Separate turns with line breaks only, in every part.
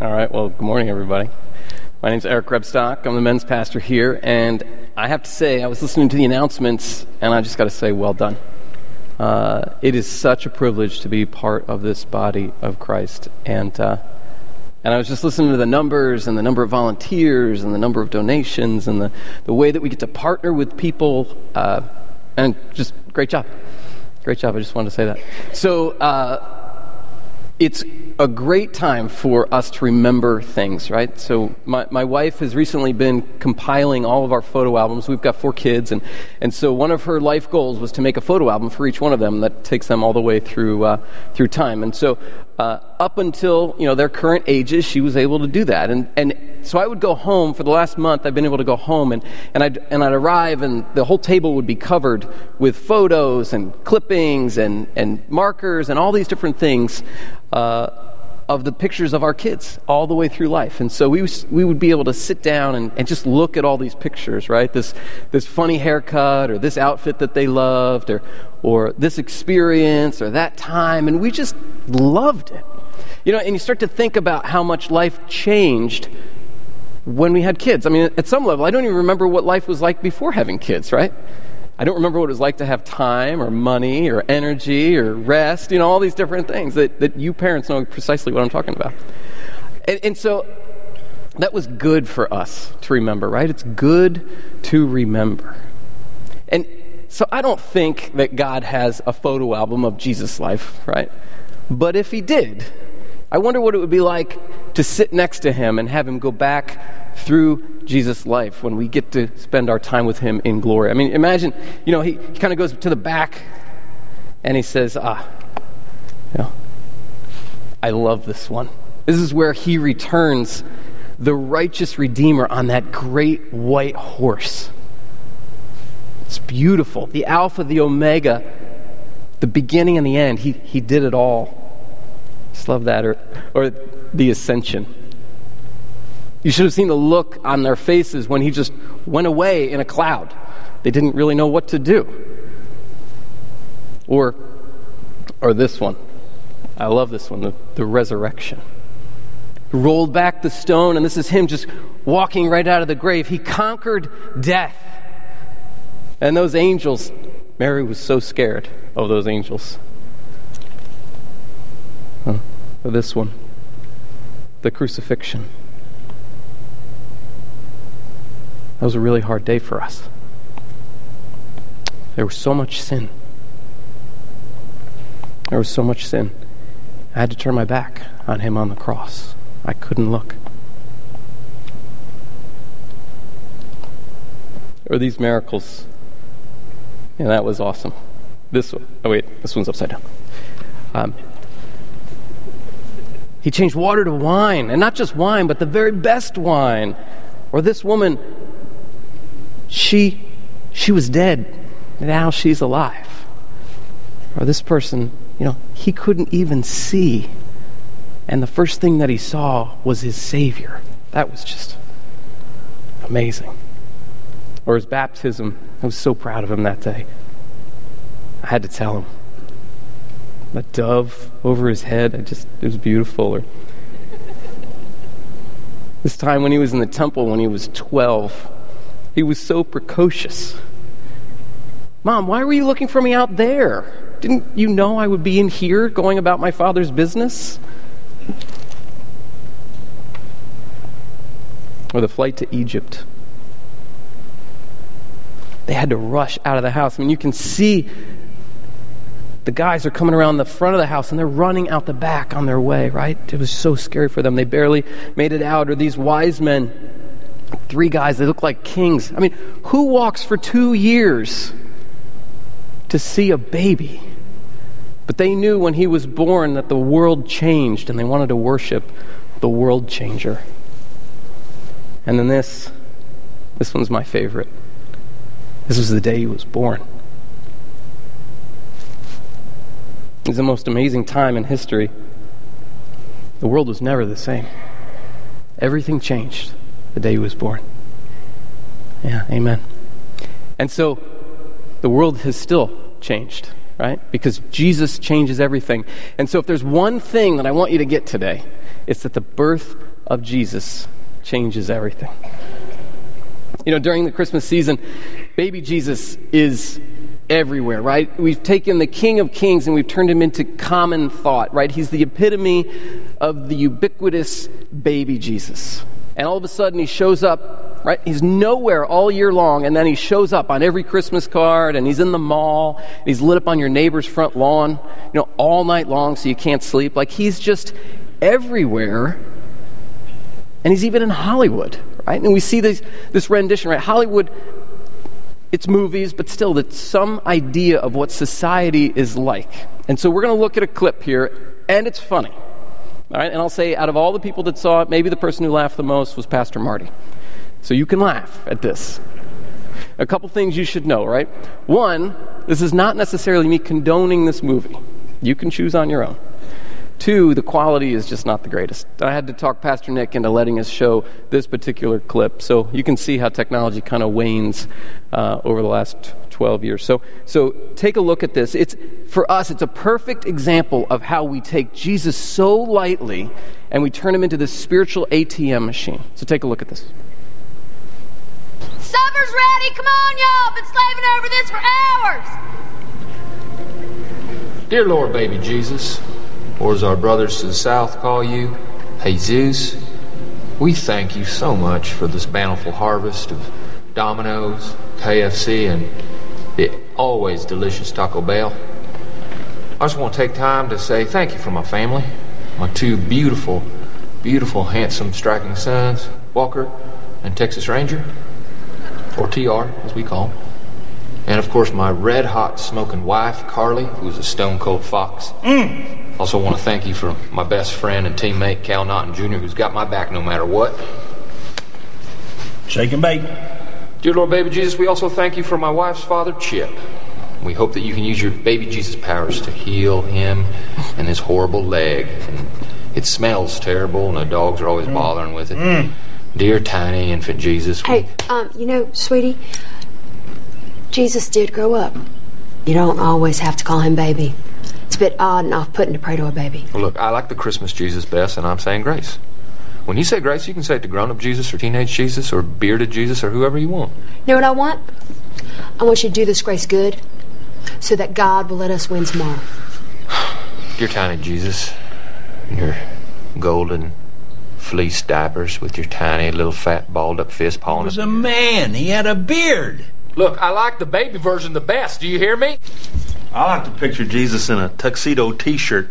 All right, well, good morning, everybody. My name is Eric Rebstock. I'm the men's pastor here, and I have to say, I was listening to the announcements, and I just got to say, well done. Uh, it is such a privilege to be part of this body of Christ, and uh, and I was just listening to the numbers and the number of volunteers and the number of donations and the, the way that we get to partner with people, uh, and just great job, great job. I just wanted to say that. So uh, it's a great time for us to remember things, right? So, my, my wife has recently been compiling all of our photo albums. We've got four kids, and, and so one of her life goals was to make a photo album for each one of them that takes them all the way through, uh, through time. And so, uh, up until you know their current ages, she was able to do that. And, and so I would go home for the last month. I've been able to go home, and, and, I'd, and I'd arrive, and the whole table would be covered with photos and clippings and, and markers and all these different things uh, of the pictures of our kids all the way through life. And so we, we would be able to sit down and, and just look at all these pictures, right? This, this funny haircut or this outfit that they loved or, or this experience or that time. And we just loved it. You know, and you start to think about how much life changed when we had kids. I mean, at some level, I don't even remember what life was like before having kids, right? I don't remember what it was like to have time or money or energy or rest, you know, all these different things that, that you parents know precisely what I'm talking about. And, and so that was good for us to remember, right? It's good to remember. And so I don't think that God has a photo album of Jesus' life, right? But if He did, I wonder what it would be like to sit next to Him and have Him go back through Jesus' life when we get to spend our time with him in glory. I mean, imagine, you know, he, he kind of goes to the back and he says, Ah, you know, I love this one. This is where he returns the righteous Redeemer on that great white horse. It's beautiful. The Alpha, the Omega, the beginning and the end. He, he did it all. Just love that. Or, or the ascension. You should have seen the look on their faces when he just went away in a cloud. They didn't really know what to do. Or, or this one. I love this one the, the resurrection. He rolled back the stone, and this is him just walking right out of the grave. He conquered death. And those angels, Mary was so scared of those angels. This one the crucifixion. That was a really hard day for us. There was so much sin. There was so much sin. I had to turn my back on him on the cross. I couldn't look. Or these miracles. Yeah, that was awesome. This one, oh wait, this one's upside down. Um, he changed water to wine, and not just wine, but the very best wine. Or this woman she, she was dead. Now she's alive. Or this person, you know, he couldn't even see. And the first thing that he saw was his Savior. That was just amazing. Or his baptism. I was so proud of him that day. I had to tell him. The dove over his head, it just it was beautiful. Or this time when he was in the temple when he was 12, he was so precocious. Mom, why were you looking for me out there? Didn't you know I would be in here going about my father's business? Or the flight to Egypt. They had to rush out of the house. I mean, you can see the guys are coming around the front of the house and they're running out the back on their way, right? It was so scary for them. They barely made it out. Or these wise men Three guys, they look like kings. I mean, who walks for two years to see a baby? But they knew when he was born that the world changed and they wanted to worship the world changer. And then this, this one's my favorite. This was the day he was born. It's the most amazing time in history. The world was never the same. Everything changed the day he was born. Yeah, amen. And so the world has still changed, right? Because Jesus changes everything. And so if there's one thing that I want you to get today, it's that the birth of Jesus changes everything. You know, during the Christmas season, baby Jesus is everywhere, right? We've taken the King of Kings and we've turned him into common thought, right? He's the epitome of the ubiquitous baby Jesus. And all of a sudden he shows up, right? He's nowhere all year long, and then he shows up on every Christmas card, and he's in the mall, and he's lit up on your neighbor's front lawn, you know, all night long so you can't sleep. Like he's just everywhere. And he's even in Hollywood, right? And we see this, this rendition, right? Hollywood, it's movies, but still, it's some idea of what society is like. And so we're going to look at a clip here, and it's funny. All right, and I'll say, out of all the people that saw it, maybe the person who laughed the most was Pastor Marty. So you can laugh at this. A couple things you should know, right? One, this is not necessarily me condoning this movie. You can choose on your own. Two, the quality is just not the greatest. I had to talk Pastor Nick into letting us show this particular clip, so you can see how technology kind of wanes uh, over the last 12 years. So, so take a look at this. It's, for us, it's a perfect example of how we take Jesus so lightly and we turn him into this spiritual ATM machine. So take a look at this.
Supper's ready. Come on, y'all. Been slaving over this for hours.
Dear Lord, baby Jesus, or as our brothers to the south call you, Jesus, we thank you so much for this bountiful harvest of Domino's, KFC, and the always delicious Taco Bell. I just want to take time to say thank you for my family, my two beautiful, beautiful, handsome, striking sons, Walker and Texas Ranger, or TR, as we call them. And of course, my red hot smoking wife, Carly, who's a stone cold fox.
Mm.
Also, want to thank you for my best friend and teammate, Cal Naughton Jr., who's got my back no matter what.
Shake and bake.
Dear Lord, baby Jesus, we also thank you for my wife's father, Chip. We hope that you can use your baby Jesus powers to heal him and his horrible leg. And it smells terrible, and the dogs are always bothering with it. Dear tiny infant Jesus, we-
Hey, um, you know, sweetie, Jesus did grow up. You don't always have to call him baby. It's a bit odd and off-putting to pray to a baby.
Well, look, I like the Christmas Jesus best, and I'm saying grace. When you say grace, you can say it to grown up Jesus or teenage Jesus or bearded Jesus or whoever you want.
You know what I want? I want you to do this grace good so that God will let us win tomorrow.
Dear tiny Jesus, your golden fleece diapers with your tiny little fat balled up fist
He was a man. He had a beard.
Look, I like the baby version the best. Do you hear me?
I like to picture Jesus in a tuxedo T-shirt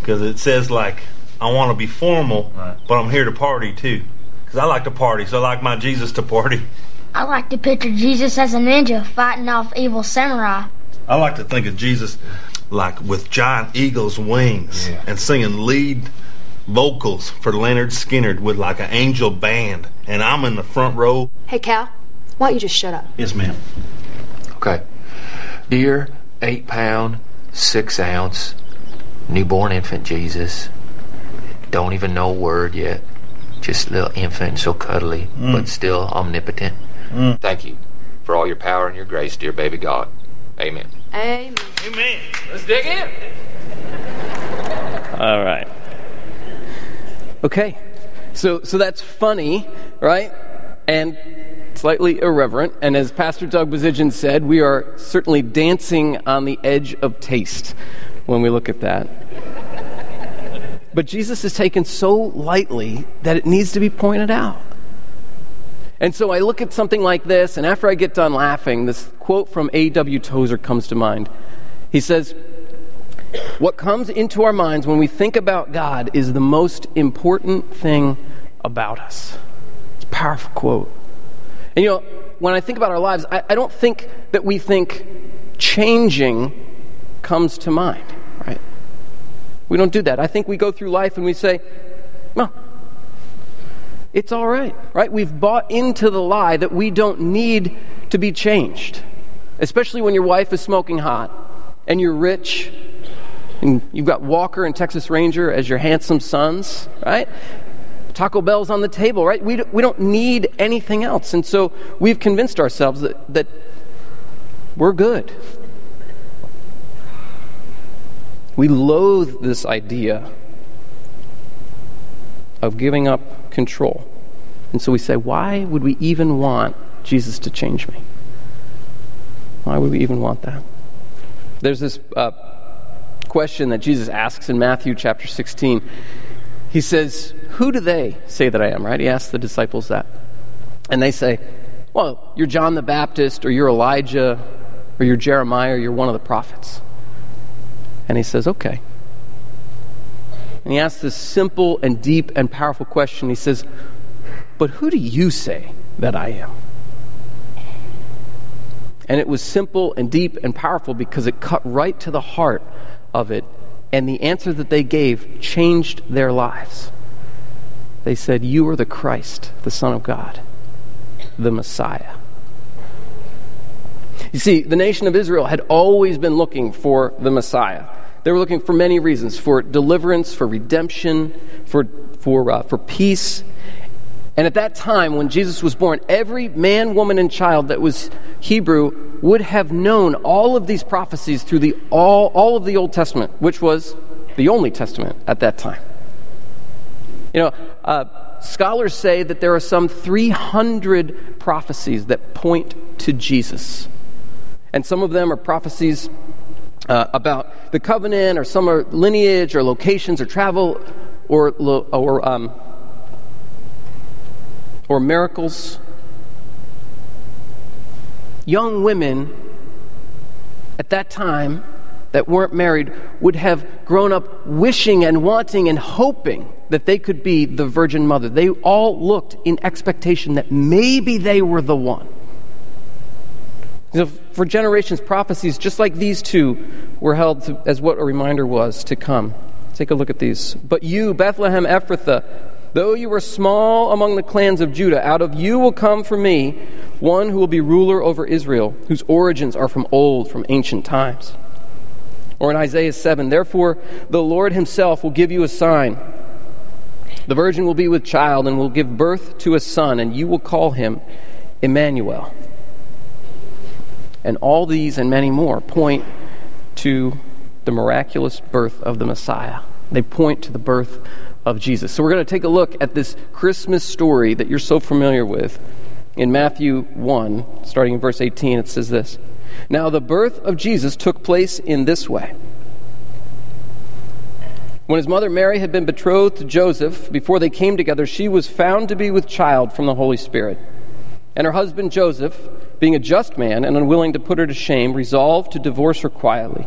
because it says like, "I want to be formal, but I'm here to party too." Because I like to party, so I like my Jesus to party.
I like to picture Jesus as a ninja fighting off evil samurai.
I like to think of Jesus like with giant eagle's wings
Yeah.
and singing lead vocals for Lynyrd Skynyrd with like an angel band, and I'm in the front row.
Hey, Cal, why don't you just shut up?
Yes, ma'am.
Okay. Dear eight pound, six ounce, newborn infant Jesus, don't even know a word yet. Just a little infant, so cuddly, mm. but still omnipotent. Mm. Thank you for all your power and your grace, dear baby God. Amen.
Amen.
Amen.
Let's dig in.
All right. Okay. So, so that's funny, right? And slightly irreverent. And as Pastor Doug Bazigian said, we are certainly dancing on the edge of taste when we look at that. But Jesus is taken so lightly that it needs to be pointed out. And so I look at something like this, and after I get done laughing, this quote from A.W. Tozer comes to mind. He says, What comes into our minds when we think about God is the most important thing about us. It's a powerful quote. And you know, when I think about our lives, I, I don't think that we think changing comes to mind, right? We don't do that. I think we go through life and we say, well, it's all right, right? We've bought into the lie that we don't need to be changed, especially when your wife is smoking hot and you're rich and you've got Walker and Texas Ranger as your handsome sons, right? Taco Bell's on the table, right? We, we don't need anything else. And so we've convinced ourselves that, that we're good. We loathe this idea. of giving up control. And so we say, why would we even want Jesus to change me? Why would we even want that? There's this uh, question that Jesus asks in Matthew chapter 16. He says, Who do they say that I am? Right? He asks the disciples that. And they say, Well, you're John the Baptist, or you're Elijah, or you're Jeremiah, or you're one of the prophets. And he says, Okay. And he asks this simple and deep and powerful question. He says, But who do you say that I am? And it was simple and deep and powerful because it cut right to the heart of it. And the answer that they gave changed their lives. They said, You are the Christ, the Son of God, the Messiah. You see, the nation of Israel had always been looking for the Messiah. They were looking for many reasons for deliverance, for redemption, for, for, uh, for peace. And at that time, when Jesus was born, every man, woman, and child that was Hebrew would have known all of these prophecies through the, all, all of the Old Testament, which was the only testament at that time. You know, uh, scholars say that there are some 300 prophecies that point to Jesus. And some of them are prophecies uh, about the covenant, or some are lineage, or locations, or travel, or, or, um, or miracles. Young women at that time that weren't married would have grown up wishing and wanting and hoping that they could be the Virgin Mother. They all looked in expectation that maybe they were the one. So for generations, prophecies just like these two were held to, as what a reminder was to come. Take a look at these. But you, Bethlehem Ephrathah, though you are small among the clans of Judah, out of you will come for me one who will be ruler over Israel, whose origins are from old, from ancient times. Or in Isaiah 7, therefore the Lord himself will give you a sign. The virgin will be with child and will give birth to a son, and you will call him Emmanuel. And all these and many more point to the miraculous birth of the Messiah. They point to the birth of Jesus. So we're going to take a look at this Christmas story that you're so familiar with. In Matthew 1, starting in verse 18, it says this Now the birth of Jesus took place in this way. When his mother Mary had been betrothed to Joseph, before they came together, she was found to be with child from the Holy Spirit. And her husband Joseph, being a just man and unwilling to put her to shame, resolved to divorce her quietly.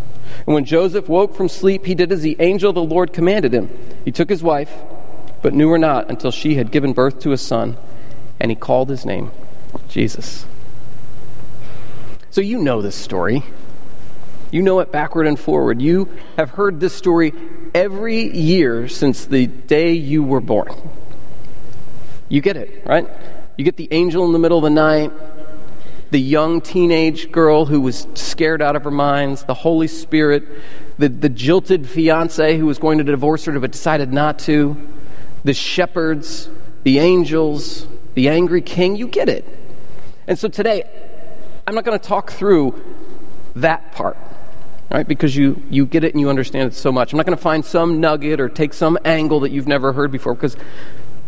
And when Joseph woke from sleep, he did as the angel of the Lord commanded him. He took his wife, but knew her not until she had given birth to a son, and he called his name Jesus. So you know this story. You know it backward and forward. You have heard this story every year since the day you were born. You get it, right? You get the angel in the middle of the night, the young teenage girl who was scared out of her minds, the Holy Spirit, the, the jilted fiance who was going to divorce her but decided not to, the shepherds, the angels, the angry king. You get it. And so today, I'm not going to talk through that part, right? Because you, you get it and you understand it so much. I'm not going to find some nugget or take some angle that you've never heard before because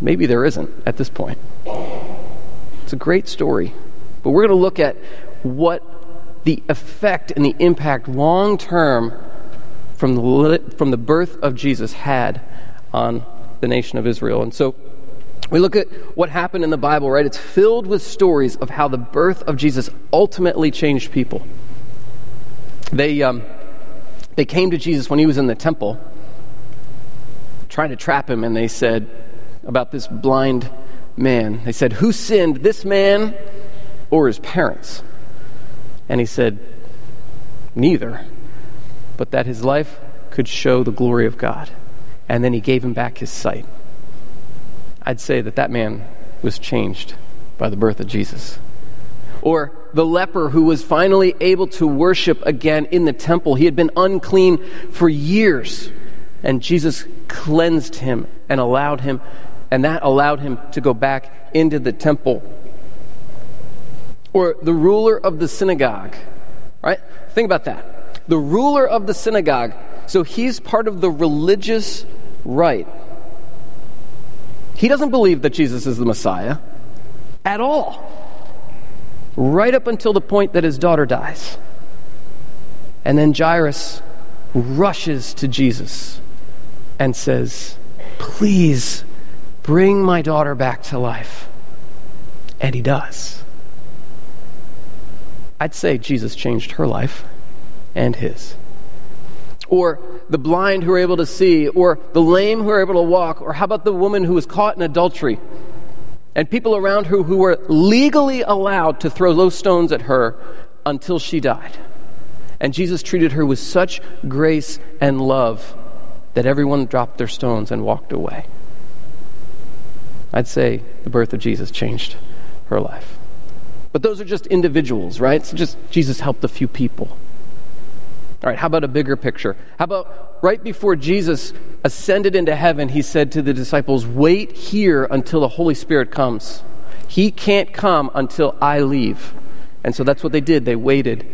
Maybe there isn't at this point. It's a great story. But we're going to look at what the effect and the impact long term from the, from the birth of Jesus had on the nation of Israel. And so we look at what happened in the Bible, right? It's filled with stories of how the birth of Jesus ultimately changed people. They, um, they came to Jesus when he was in the temple, trying to trap him, and they said, about this blind man. They said, Who sinned, this man or his parents? And he said, Neither, but that his life could show the glory of God. And then he gave him back his sight. I'd say that that man was changed by the birth of Jesus. Or the leper who was finally able to worship again in the temple. He had been unclean for years, and Jesus cleansed him and allowed him, and that allowed him to go back into the temple. Or the ruler of the synagogue, right? Think about that. The ruler of the synagogue, so he's part of the religious right. He doesn't believe that Jesus is the Messiah at all right up until the point that his daughter dies. And then Jairus rushes to Jesus and says, Please bring my daughter back to life. And he does. I'd say Jesus changed her life and his. Or the blind who are able to see, or the lame who are able to walk, or how about the woman who was caught in adultery? and people around her who were legally allowed to throw those stones at her until she died. And Jesus treated her with such grace and love that everyone dropped their stones and walked away. I'd say the birth of Jesus changed her life. But those are just individuals, right? So just Jesus helped a few people. All right, how about a bigger picture? How about right before Jesus ascended into heaven, he said to the disciples, Wait here until the Holy Spirit comes. He can't come until I leave. And so that's what they did. They waited.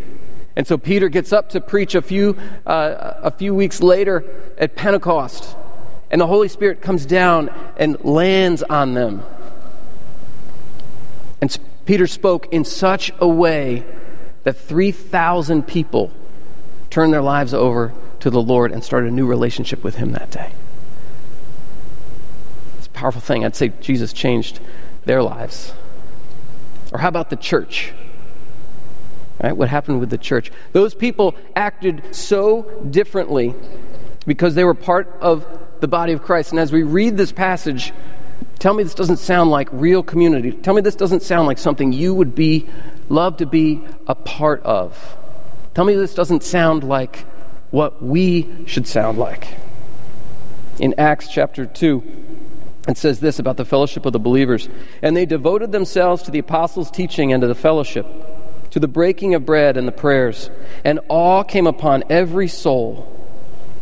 And so Peter gets up to preach a few, uh, a few weeks later at Pentecost. And the Holy Spirit comes down and lands on them. Peter spoke in such a way that 3,000 people turned their lives over to the Lord and started a new relationship with Him that day. It's a powerful thing. I'd say Jesus changed their lives. Or how about the church? Right? What happened with the church? Those people acted so differently because they were part of the body of Christ. And as we read this passage, tell me this doesn't sound like real community. Tell me this doesn't sound like something you would be love to be a part of. Tell me this doesn't sound like what we should sound like. In Acts chapter 2, it says this about the fellowship of the believers. And they devoted themselves to the apostles' teaching and to the fellowship, to the breaking of bread and the prayers. And awe came upon every soul.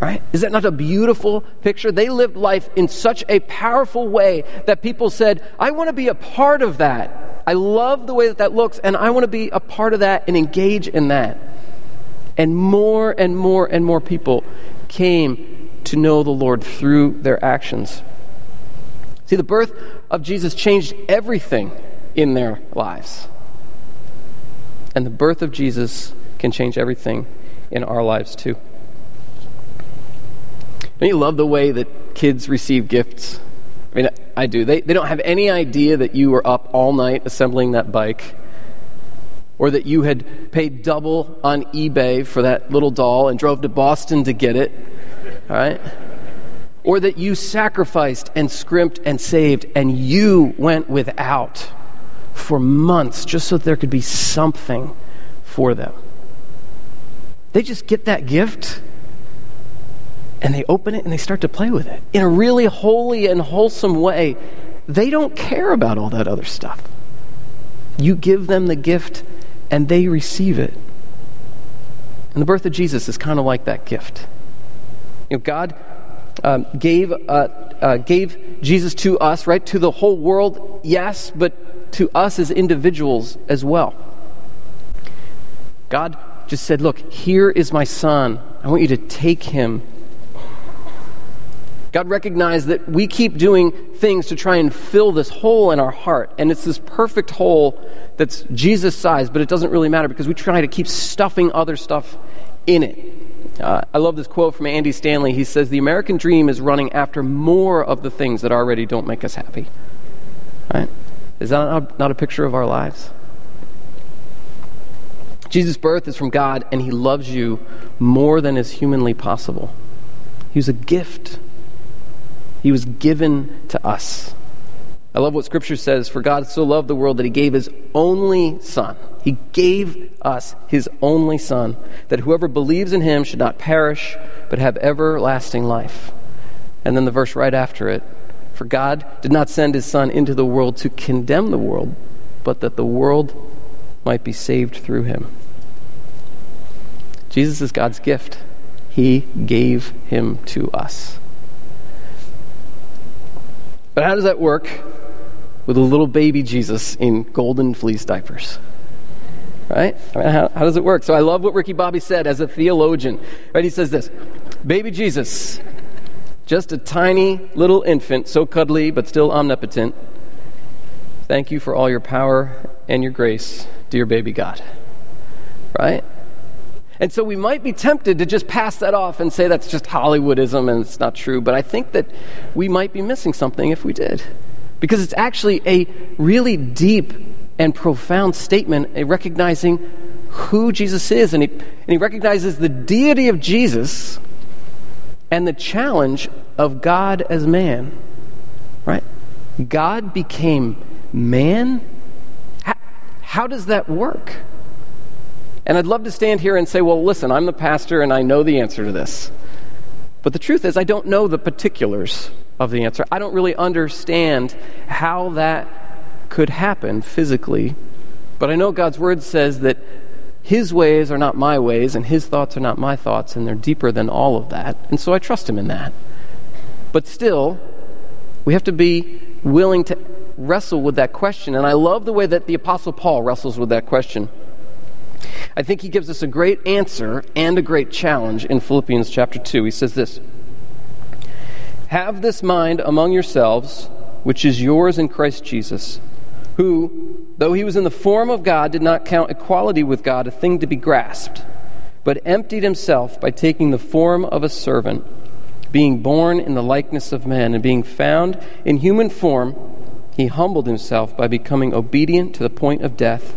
Right? Is that not a beautiful picture? They lived life in such a powerful way that people said, I want to be a part of that. I love the way that that looks, and I want to be a part of that and engage in that. And more and more and more people came to know the Lord through their actions. See, the birth of Jesus changed everything in their lives. And the birth of Jesus can change everything in our lives too. Don't you love the way that kids receive gifts? I mean, I do. They, they don't have any idea that you were up all night assembling that bike or that you had paid double on eBay for that little doll and drove to Boston to get it, all right? Or that you sacrificed and scrimped and saved and you went without for months just so that there could be something for them. They just get that gift and they open it and they start to play with it in a really holy and wholesome way. They don't care about all that other stuff. You give them the gift and they receive it. And the birth of Jesus is kind of like that gift. You know, God um, gave, uh, uh, gave Jesus to us, right? To the whole world, yes, but to us as individuals as well. God just said, Look, here is my son. I want you to take him. God recognized that we keep doing things to try and fill this hole in our heart, and it's this perfect hole that's Jesus size, but it doesn't really matter because we try to keep stuffing other stuff in it. Uh, I love this quote from Andy Stanley. He says, The American dream is running after more of the things that already don't make us happy. Right? Is that not, not a picture of our lives? Jesus' birth is from God, and he loves you more than is humanly possible. He was a gift, he was given to us. I love what Scripture says For God so loved the world that he gave his only Son. He gave us his only Son, that whoever believes in him should not perish, but have everlasting life. And then the verse right after it For God did not send his Son into the world to condemn the world, but that the world might be saved through him. Jesus is God's gift. He gave him to us. But how does that work with a little baby Jesus in golden fleece diapers? Right? I mean, how, how does it work? So I love what Ricky Bobby said as a theologian. Right? He says this Baby Jesus, just a tiny little infant, so cuddly but still omnipotent. Thank you for all your power and your grace, dear baby God. Right? And so we might be tempted to just pass that off and say that's just Hollywoodism and it's not true, but I think that we might be missing something if we did. Because it's actually a really deep and profound statement recognizing who Jesus is. And he, and he recognizes the deity of Jesus and the challenge of God as man. Right? God became man? How, how does that work? And I'd love to stand here and say, well, listen, I'm the pastor and I know the answer to this. But the truth is, I don't know the particulars of the answer. I don't really understand how that could happen physically. But I know God's word says that his ways are not my ways and his thoughts are not my thoughts, and they're deeper than all of that. And so I trust him in that. But still, we have to be willing to wrestle with that question. And I love the way that the Apostle Paul wrestles with that question. I think he gives us a great answer and a great challenge in Philippians chapter 2. He says this Have this mind among yourselves, which is yours in Christ Jesus, who, though he was in the form of God, did not count equality with God a thing to be grasped, but emptied himself by taking the form of a servant, being born in the likeness of men, and being found in human form, he humbled himself by becoming obedient to the point of death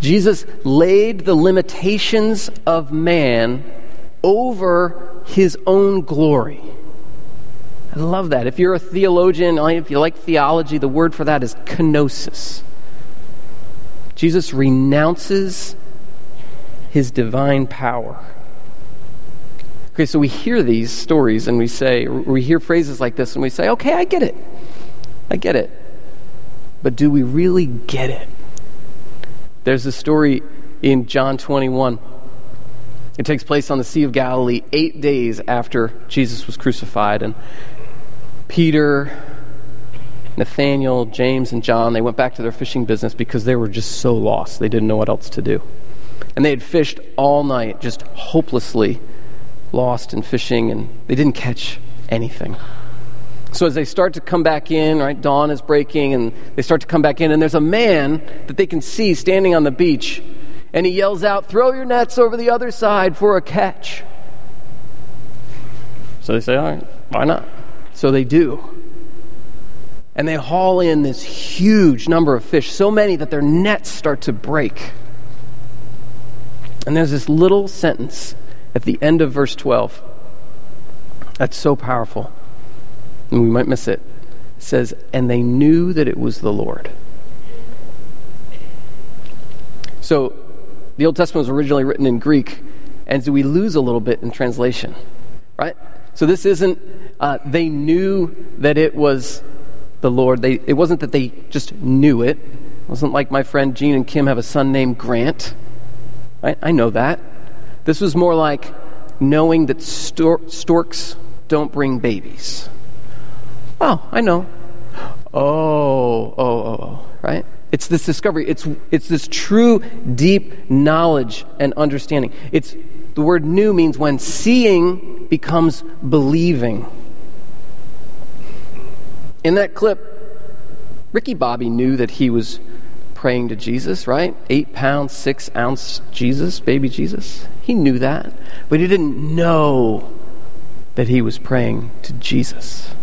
Jesus laid the limitations of man over his own glory. I love that. If you're a theologian, if you like theology, the word for that is kenosis. Jesus renounces his divine power. Okay, so we hear these stories and we say, we hear phrases like this and we say, okay, I get it. I get it. But do we really get it? There's a story in John 21. It takes place on the Sea of Galilee eight days after Jesus was crucified. And Peter, Nathaniel, James, and John, they went back to their fishing business because they were just so lost. They didn't know what else to do. And they had fished all night, just hopelessly lost in fishing, and they didn't catch anything. So as they start to come back in, right, dawn is breaking, and they start to come back in, and there's a man that they can see standing on the beach, and he yells out, Throw your nets over the other side for a catch. So they say, All right, why not? So they do. And they haul in this huge number of fish, so many that their nets start to break. And there's this little sentence at the end of verse 12 that's so powerful and we might miss it. Says, and they knew that it was the Lord. So, the Old Testament was originally written in Greek, and so we lose a little bit in translation, right? So, this isn't, uh, they knew that it was the Lord. They, it wasn't that they just knew it. It wasn't like my friend Gene and Kim have a son named Grant. Right? I know that. This was more like knowing that stor- storks don't bring babies. Oh, I know. Oh, oh, oh, oh, right? It's this discovery. It's, it's this true, deep knowledge and understanding. It's the word knew means when seeing becomes believing. In that clip, Ricky Bobby knew that he was praying to Jesus, right? Eight pounds, six ounce Jesus, baby Jesus. He knew that, but he didn't know that he was praying to Jesus.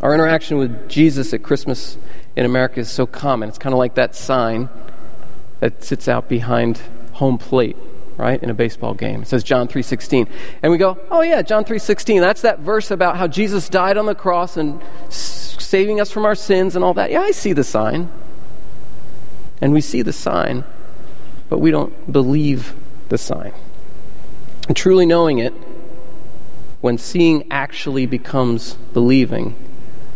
Our interaction with Jesus at Christmas in America is so common. It's kind of like that sign that sits out behind home plate, right, in a baseball game. It says John 3:16. And we go, "Oh yeah, John 3:16. That's that verse about how Jesus died on the cross and saving us from our sins and all that." Yeah, I see the sign. And we see the sign, but we don't believe the sign. And truly knowing it, when seeing actually becomes believing,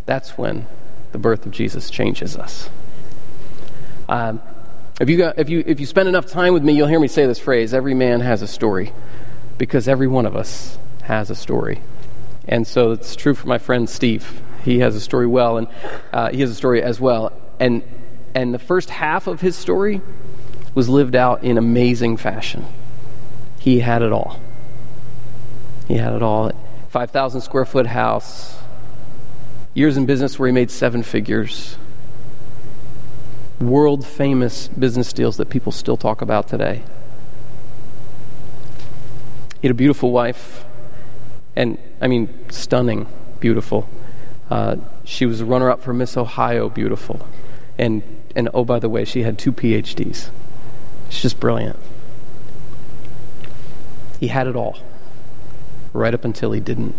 that's when the birth of Jesus changes us. Um, if, you got, if, you, if you spend enough time with me, you'll hear me say this phrase every man has a story, because every one of us has a story. And so it's true for my friend Steve. He has a story well, and uh, he has a story as well. And, and the first half of his story was lived out in amazing fashion. He had it all. He had it all. 5,000 square foot house, years in business where he made seven figures, world famous business deals that people still talk about today. He had a beautiful wife, and I mean, stunning, beautiful. Uh, she was a runner up for Miss Ohio, beautiful. And, and oh, by the way, she had two PhDs. She's just brilliant. He had it all, right up until he didn't.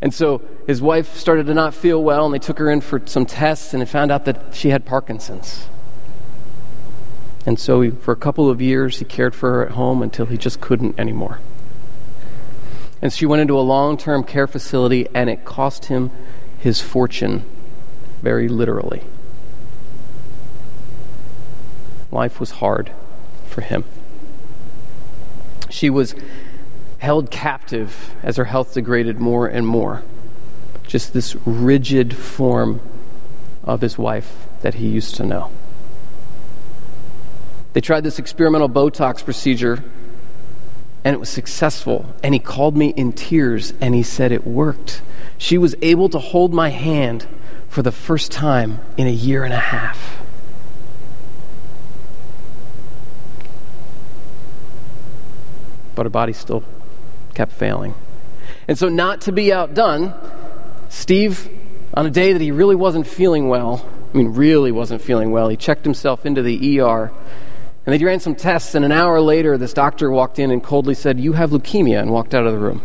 And so his wife started to not feel well, and they took her in for some tests, and they found out that she had Parkinson's. And so, he, for a couple of years, he cared for her at home until he just couldn't anymore. And she went into a long term care facility, and it cost him his fortune, very literally. Life was hard for him. She was held captive as her health degraded more and more. Just this rigid form of his wife that he used to know. They tried this experimental Botox procedure and it was successful. And he called me in tears and he said it worked. She was able to hold my hand for the first time in a year and a half. But her body still kept failing. And so, not to be outdone, Steve, on a day that he really wasn't feeling well, I mean, really wasn't feeling well, he checked himself into the ER. And they ran some tests, and an hour later, this doctor walked in and coldly said, You have leukemia, and walked out of the room.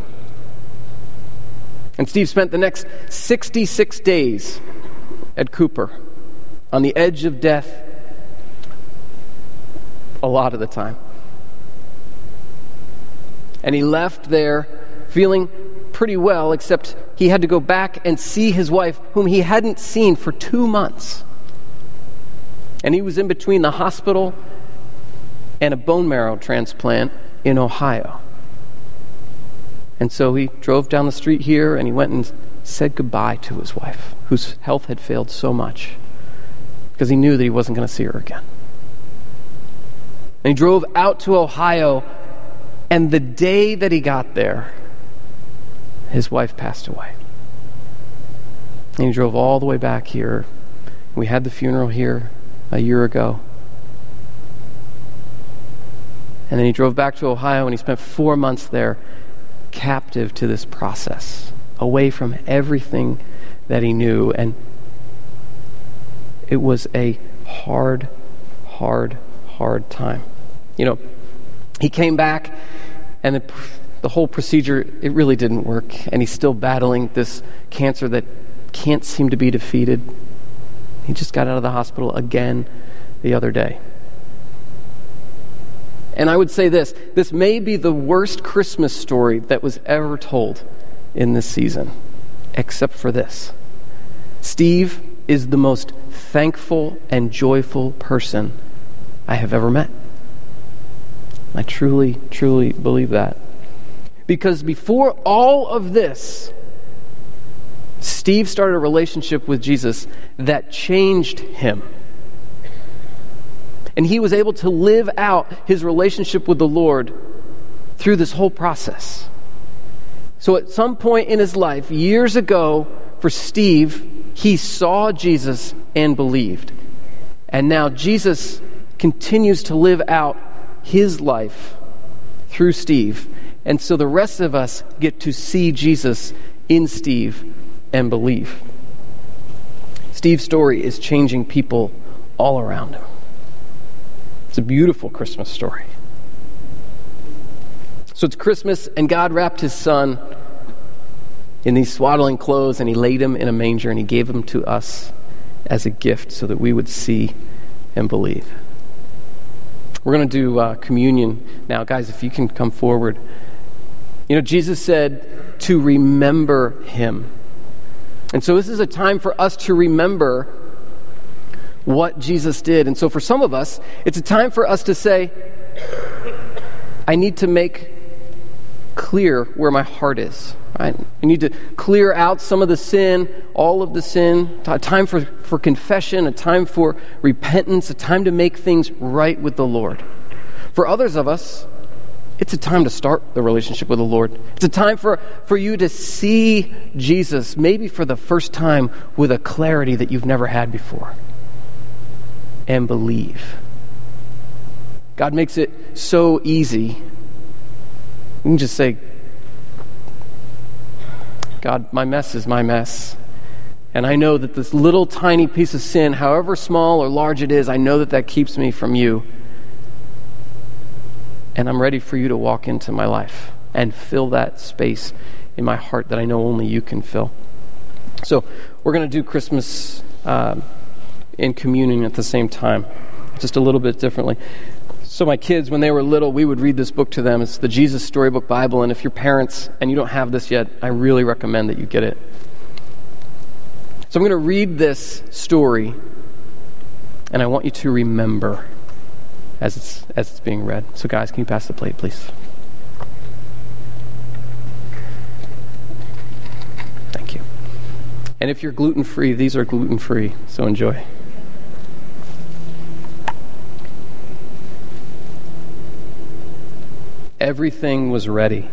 And Steve spent the next 66 days at Cooper on the edge of death a lot of the time. And he left there feeling pretty well, except he had to go back and see his wife, whom he hadn't seen for two months. And he was in between the hospital and a bone marrow transplant in Ohio. And so he drove down the street here and he went and said goodbye to his wife, whose health had failed so much, because he knew that he wasn't going to see her again. And he drove out to Ohio and the day that he got there, his wife passed away. And he drove all the way back here. We had the funeral here a year ago. And then he drove back to Ohio and he spent four months there, captive to this process, away from everything that he knew. And it was a hard, hard, hard time. You know, he came back, and the, the whole procedure, it really didn't work. And he's still battling this cancer that can't seem to be defeated. He just got out of the hospital again the other day. And I would say this this may be the worst Christmas story that was ever told in this season, except for this. Steve is the most thankful and joyful person I have ever met. I truly, truly believe that. Because before all of this, Steve started a relationship with Jesus that changed him. And he was able to live out his relationship with the Lord through this whole process. So, at some point in his life, years ago, for Steve, he saw Jesus and believed. And now Jesus continues to live out his life through Steve. And so the rest of us get to see Jesus in Steve and believe. Steve's story is changing people all around him. It's a beautiful Christmas story. So it's Christmas, and God wrapped his son in these swaddling clothes, and he laid him in a manger, and he gave him to us as a gift so that we would see and believe. We're going to do uh, communion now. Guys, if you can come forward. You know, Jesus said to remember him. And so this is a time for us to remember what Jesus did. And so for some of us, it's a time for us to say, I need to make clear where my heart is. Right? I need to clear out some of the sin, all of the sin, a time for, for confession, a time for repentance, a time to make things right with the Lord. For others of us, it's a time to start the relationship with the Lord. It's a time for, for you to see Jesus, maybe for the first time, with a clarity that you've never had before, and believe. God makes it so easy. You can just say, God, my mess is my mess. And I know that this little tiny piece of sin, however small or large it is, I know that that keeps me from you and I'm ready for you to walk into my life and fill that space in my heart that I know only you can fill. So, we're going to do Christmas um, in communion at the same time, just a little bit differently. So, my kids, when they were little, we would read this book to them. It's the Jesus Storybook Bible. And if you're parents and you don't have this yet, I really recommend that you get it. So, I'm going to read this story, and I want you to remember as it's, as it's being read. So, guys, can you pass the plate, please? Thank you. And if you're gluten free, these are gluten free, so enjoy. Everything was ready.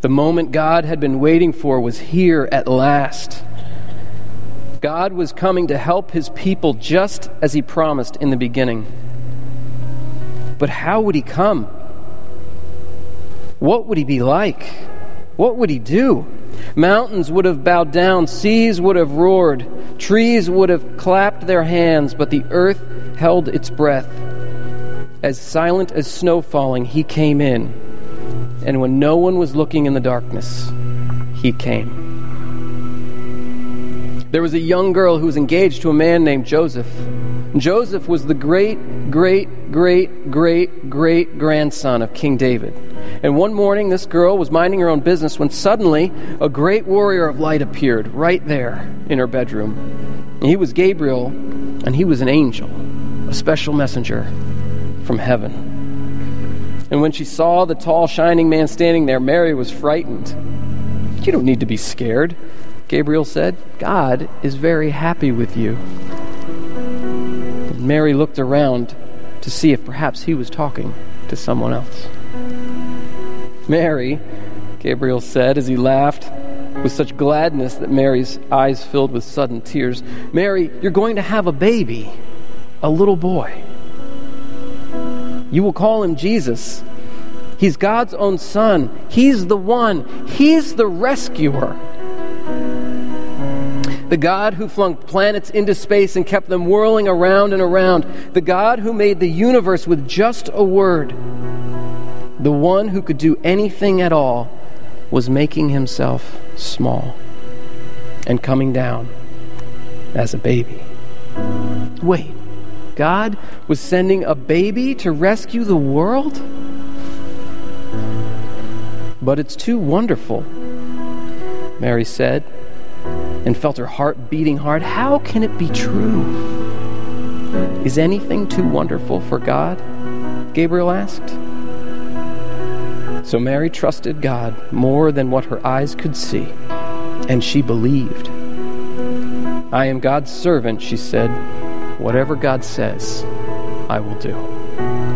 The moment God had been waiting for was here at last. God was coming to help his people just as he promised in the beginning. But how would he come? What would he be like? What would he do? Mountains would have bowed down, seas would have roared, trees would have clapped their hands, but the earth held its breath. As silent as snow falling, he came in. And when no one was looking in the darkness, he came. There was a young girl who was engaged to a man named Joseph. Joseph was the great, great, great, great, great grandson of King David. And one morning, this girl was minding her own business when suddenly a great warrior of light appeared right there in her bedroom. He was Gabriel, and he was an angel, a special messenger from heaven. And when she saw the tall, shining man standing there, Mary was frightened. You don't need to be scared. Gabriel said, God is very happy with you. And Mary looked around to see if perhaps he was talking to someone else. Mary, Gabriel said as he laughed with such gladness that Mary's eyes filled with sudden tears. Mary, you're going to have a baby, a little boy. You will call him Jesus. He's God's own son. He's the one, He's the rescuer. The God who flung planets into space and kept them whirling around and around. The God who made the universe with just a word. The one who could do anything at all was making himself small and coming down as a baby. Wait, God was sending a baby to rescue the world? But it's too wonderful, Mary said and felt her heart beating hard. How can it be true? Is anything too wonderful for God? Gabriel asked. So Mary trusted God more than what her eyes could see, and she believed. I am God's servant, she said. Whatever God says, I will do.